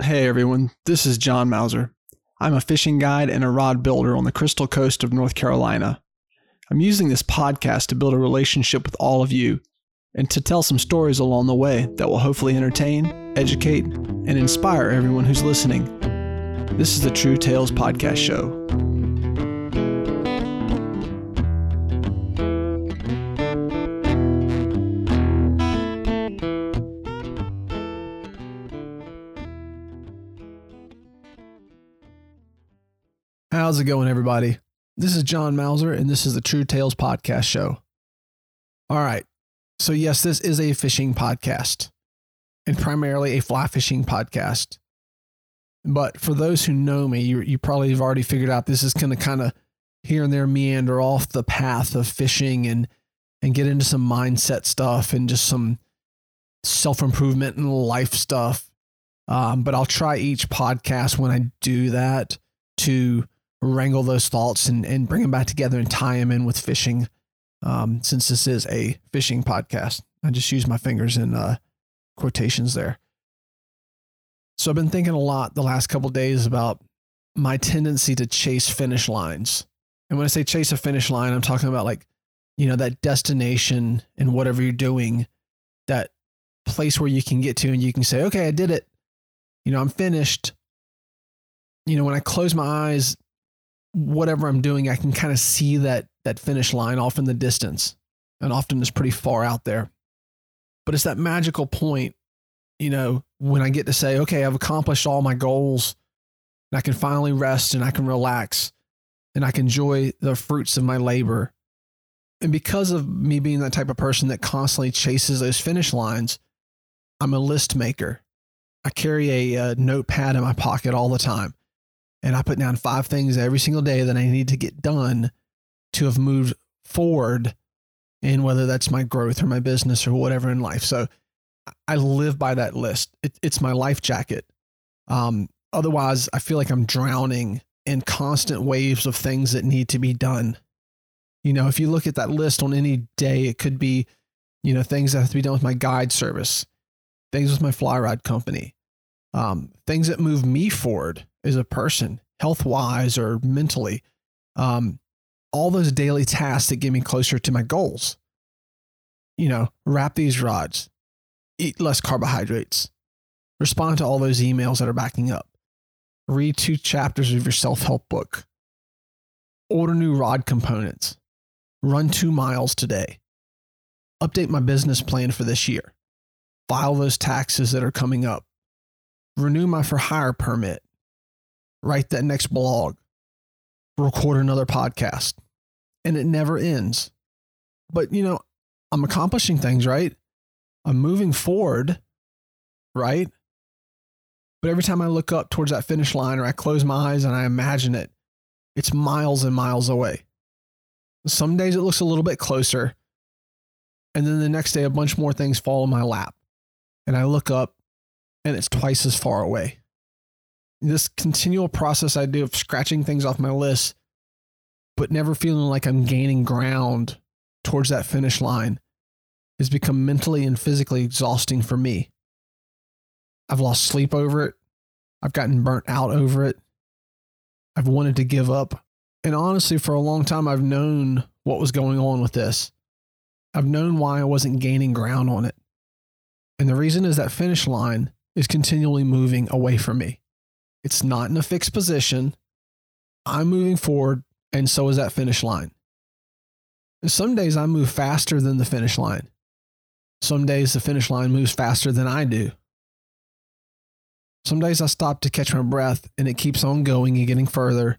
Hey everyone, this is John Mauser. I'm a fishing guide and a rod builder on the Crystal Coast of North Carolina. I'm using this podcast to build a relationship with all of you and to tell some stories along the way that will hopefully entertain, educate, and inspire everyone who's listening. This is the True Tales Podcast Show. How's it going, everybody? This is John Mauser, and this is the True Tales Podcast Show. All right. So, yes, this is a fishing podcast and primarily a fly fishing podcast. But for those who know me, you, you probably have already figured out this is going to kind of here and there meander off the path of fishing and and get into some mindset stuff and just some self improvement and life stuff. Um, but I'll try each podcast when I do that to wrangle those thoughts and, and bring them back together and tie them in with fishing. Um, since this is a fishing podcast, I just use my fingers in uh, quotations there. So I've been thinking a lot the last couple days about my tendency to chase finish lines. And when I say chase a finish line, I'm talking about like, you know, that destination and whatever you're doing, that place where you can get to and you can say, okay, I did it. You know, I'm finished. You know, when I close my eyes, whatever I'm doing, I can kind of see that that finish line off in the distance, and often it's pretty far out there. But it's that magical point, you know, when I get to say, okay, I've accomplished all my goals, and I can finally rest and I can relax, and I can enjoy the fruits of my labor. And because of me being that type of person that constantly chases those finish lines, I'm a list maker. I carry a, a notepad in my pocket all the time and I put down five things every single day that I need to get done to have moved forward in whether that's my growth or my business or whatever in life. So I live by that list. It, it's my life jacket. Um, otherwise, I feel like I'm drowning in constant waves of things that need to be done. You know, if you look at that list on any day, it could be, you know, things that have to be done with my guide service, things with my fly rod company, um, things that move me forward as a person, health wise or mentally. Um, all those daily tasks that get me closer to my goals. You know, wrap these rods, eat less carbohydrates, respond to all those emails that are backing up, read two chapters of your self help book, order new rod components, run two miles today, update my business plan for this year, file those taxes that are coming up, renew my for hire permit, write that next blog, record another podcast, and it never ends. But, you know, I'm accomplishing things, right? I'm moving forward, right? But every time I look up towards that finish line or I close my eyes and I imagine it, it's miles and miles away. Some days it looks a little bit closer. And then the next day, a bunch more things fall in my lap. And I look up and it's twice as far away this continual process I do of scratching things off my list, but never feeling like I'm gaining ground towards that finish line has become mentally and physically exhausting for me. I've lost sleep over it. I've gotten burnt out over it. I've wanted to give up. And honestly, for a long time, I've known what was going on with this. I've known why I wasn't gaining ground on it. And the reason is that finish line is continually moving away from me. It's not in a fixed position. I'm moving forward, and so is that finish line. And some days I move faster than the finish line. Some days the finish line moves faster than I do. Some days I stop to catch my breath and it keeps on going and getting further.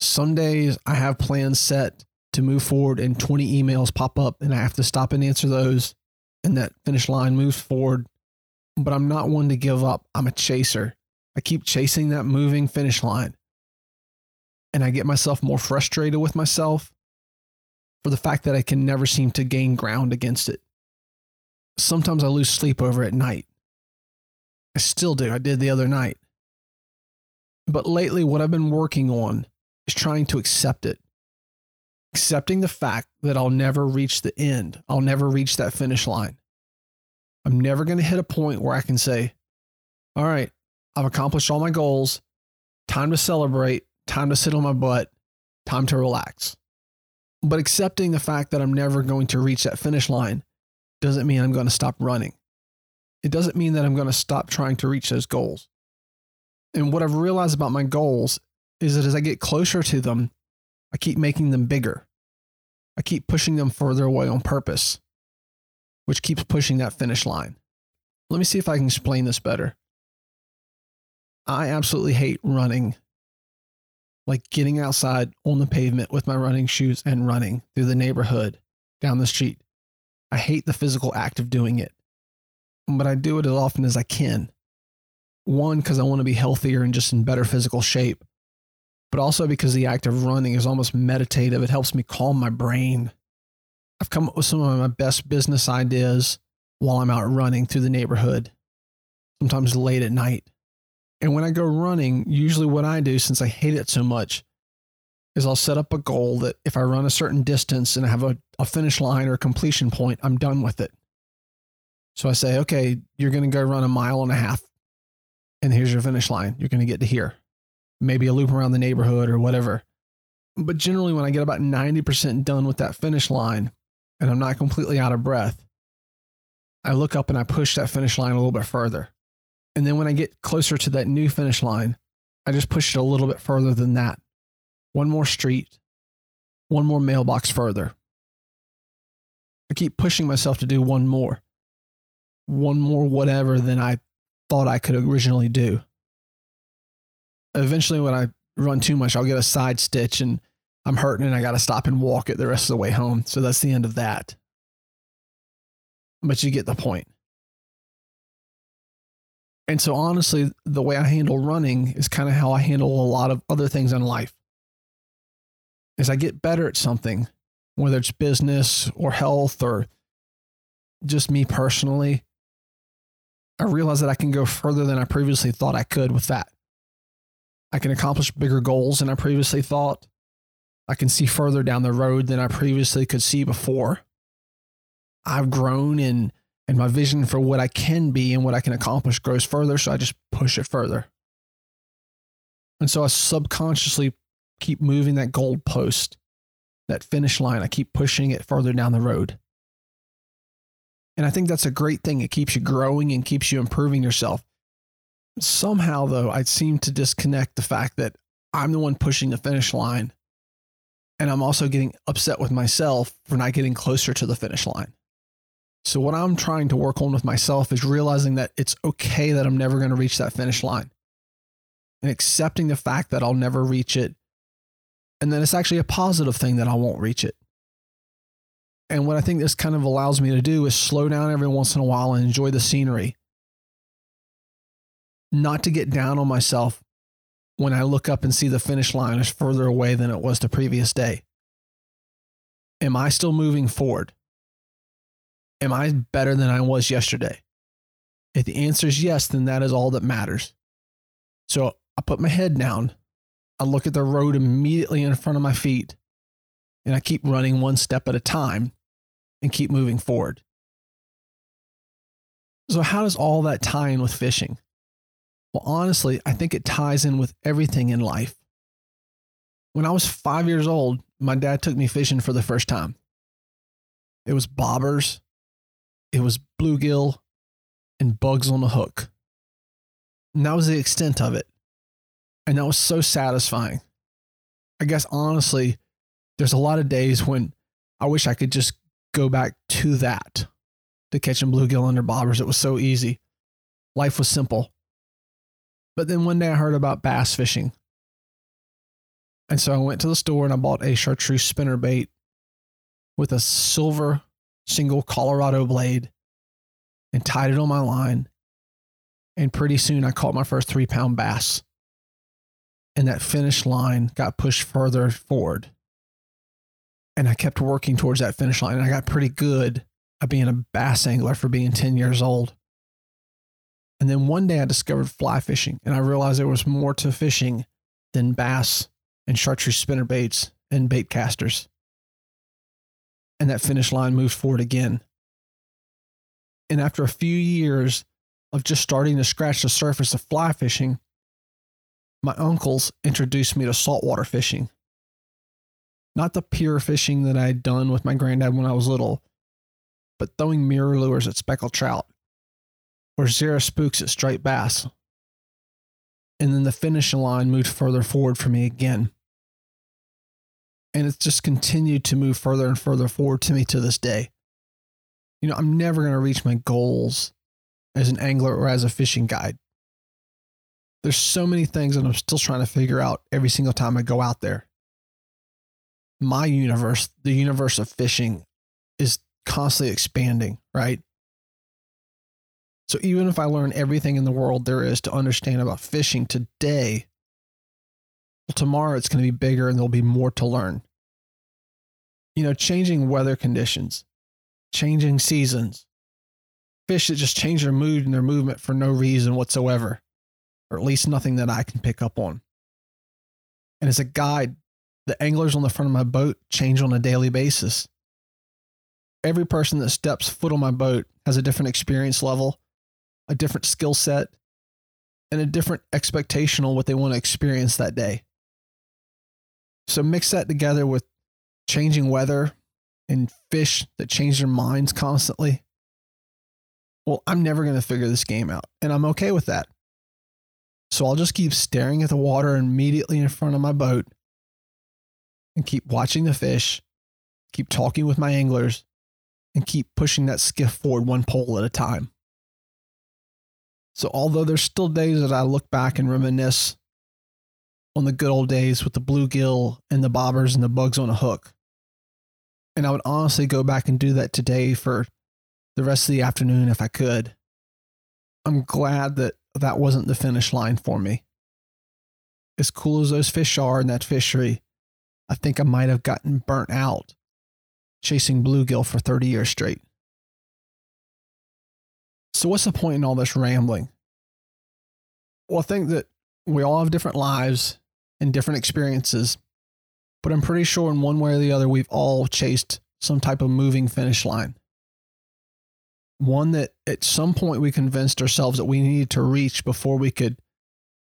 Some days I have plans set to move forward and 20 emails pop up and I have to stop and answer those and that finish line moves forward. But I'm not one to give up. I'm a chaser. I keep chasing that moving finish line. And I get myself more frustrated with myself for the fact that I can never seem to gain ground against it. Sometimes I lose sleep over at night. I still do. I did the other night. But lately, what I've been working on is trying to accept it. Accepting the fact that I'll never reach the end. I'll never reach that finish line. I'm never going to hit a point where I can say, all right, I've accomplished all my goals. Time to celebrate, time to sit on my butt, time to relax. But accepting the fact that I'm never going to reach that finish line doesn't mean I'm going to stop running. It doesn't mean that I'm going to stop trying to reach those goals. And what I've realized about my goals is that as I get closer to them, I keep making them bigger. I keep pushing them further away on purpose, which keeps pushing that finish line. Let me see if I can explain this better. I absolutely hate running, like getting outside on the pavement with my running shoes and running through the neighborhood down the street. I hate the physical act of doing it, but I do it as often as I can. One, because I want to be healthier and just in better physical shape, but also because the act of running is almost meditative. It helps me calm my brain. I've come up with some of my best business ideas while I'm out running through the neighborhood, sometimes late at night. And when I go running, usually what I do, since I hate it so much, is I'll set up a goal that if I run a certain distance and I have a, a finish line or a completion point, I'm done with it. So I say, okay, you're going to go run a mile and a half, and here's your finish line. You're going to get to here. Maybe a loop around the neighborhood or whatever. But generally, when I get about 90% done with that finish line and I'm not completely out of breath, I look up and I push that finish line a little bit further. And then when I get closer to that new finish line, I just push it a little bit further than that. One more street, one more mailbox further. I keep pushing myself to do one more, one more whatever than I thought I could originally do. Eventually, when I run too much, I'll get a side stitch and I'm hurting and I got to stop and walk it the rest of the way home. So that's the end of that. But you get the point. And so, honestly, the way I handle running is kind of how I handle a lot of other things in life. As I get better at something, whether it's business or health or just me personally, I realize that I can go further than I previously thought I could with that. I can accomplish bigger goals than I previously thought. I can see further down the road than I previously could see before. I've grown in and my vision for what I can be and what I can accomplish grows further. So I just push it further. And so I subconsciously keep moving that gold post, that finish line. I keep pushing it further down the road. And I think that's a great thing. It keeps you growing and keeps you improving yourself. Somehow, though, I seem to disconnect the fact that I'm the one pushing the finish line. And I'm also getting upset with myself for not getting closer to the finish line. So, what I'm trying to work on with myself is realizing that it's okay that I'm never going to reach that finish line and accepting the fact that I'll never reach it. And then it's actually a positive thing that I won't reach it. And what I think this kind of allows me to do is slow down every once in a while and enjoy the scenery. Not to get down on myself when I look up and see the finish line is further away than it was the previous day. Am I still moving forward? Am I better than I was yesterday? If the answer is yes, then that is all that matters. So I put my head down. I look at the road immediately in front of my feet, and I keep running one step at a time and keep moving forward. So, how does all that tie in with fishing? Well, honestly, I think it ties in with everything in life. When I was five years old, my dad took me fishing for the first time. It was bobbers, it was bluegill and bugs on a hook. And that was the extent of it. And that was so satisfying. I guess honestly, there's a lot of days when I wish I could just go back to that to catching bluegill under bobbers. It was so easy. Life was simple. But then one day I heard about bass fishing. And so I went to the store and I bought a chartreuse spinner bait with a silver single Colorado blade and tied it on my line. And pretty soon I caught my first three pound bass. And that finish line got pushed further forward. And I kept working towards that finish line. And I got pretty good at being a bass angler for being 10 years old. And then one day I discovered fly fishing and I realized there was more to fishing than bass and chartreuse spinner baits and bait casters and that finish line moved forward again. And after a few years of just starting to scratch the surface of fly fishing, my uncles introduced me to saltwater fishing. Not the pure fishing that I had done with my granddad when I was little, but throwing MirrOlures at speckled trout or Zara Spooks at striped bass. And then the finish line moved further forward for me again. And it's just continued to move further and further forward to me to this day. You know, I'm never going to reach my goals as an angler or as a fishing guide. There's so many things that I'm still trying to figure out every single time I go out there. My universe, the universe of fishing, is constantly expanding, right? So even if I learn everything in the world there is to understand about fishing today, well, tomorrow it's going to be bigger and there'll be more to learn. You know, changing weather conditions, changing seasons, fish that just change their mood and their movement for no reason whatsoever, or at least nothing that I can pick up on. And as a guide, the anglers on the front of my boat change on a daily basis. Every person that steps foot on my boat has a different experience level, a different skill set, and a different expectation on what they want to experience that day. So mix that together with changing weather and fish that change their minds constantly well, I'm never going to figure this game out. And I'm okay with that. So I'll just keep staring at the water immediately in front of my boat and keep watching the fish, keep talking with my anglers, and keep pushing that skiff forward one pole at a time. So, although there's still days that I look back and reminisce on the good old days with the bluegill and the bobbers and the bugs on a hook, and I would honestly go back and do that today for the rest of the afternoon if I could. I'm glad that that wasn't the finish line for me. As cool as those fish are in that fishery, I think I might have gotten burnt out chasing bluegill for 30 years straight. So, what's the point in all this rambling? Well, I think that we all have different lives and different experiences, but I'm pretty sure in one way or the other, we've all chased some type of moving finish line one that at some point we convinced ourselves that we needed to reach before we could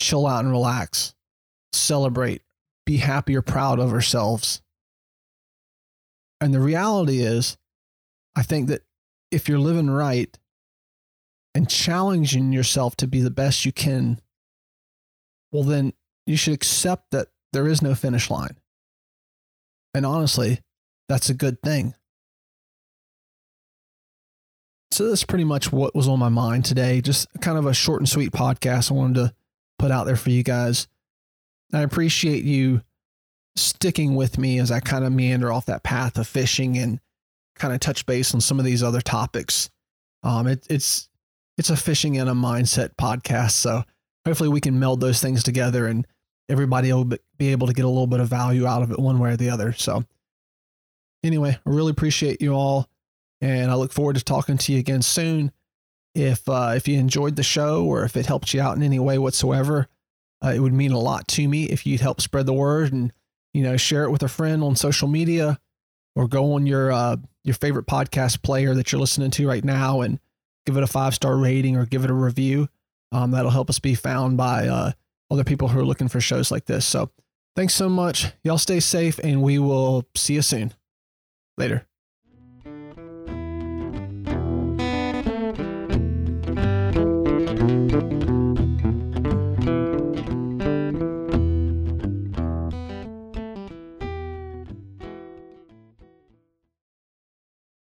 chill out and relax, celebrate, be happy or proud of ourselves. And the reality is, I think that if you're living right and challenging yourself to be the best you can, well, then you should accept that there is no finish line. And honestly, that's a good thing. So that's pretty much what was on my mind today. Just kind of a short and sweet podcast I wanted to put out there for you guys. I appreciate you sticking with me as I kind of meander off that path of fishing and kind of touch base on some of these other topics. Um, it, it's it's a fishing and a mindset podcast, so hopefully we can meld those things together and everybody will be able to get a little bit of value out of it one way or the other. So anyway, I really appreciate you all and I look forward to talking to you again soon. If uh, if you enjoyed the show or if it helped you out in any way whatsoever, uh, it would mean a lot to me if you'd help spread the word and you know share it with a friend on social media or go on your uh, your favorite podcast player that you're listening to right now and give it a five star rating or give it a review. Um, that'll help us be found by uh, other people who are looking for shows like this. So thanks so much. Y'all stay safe and we will see you soon. Later.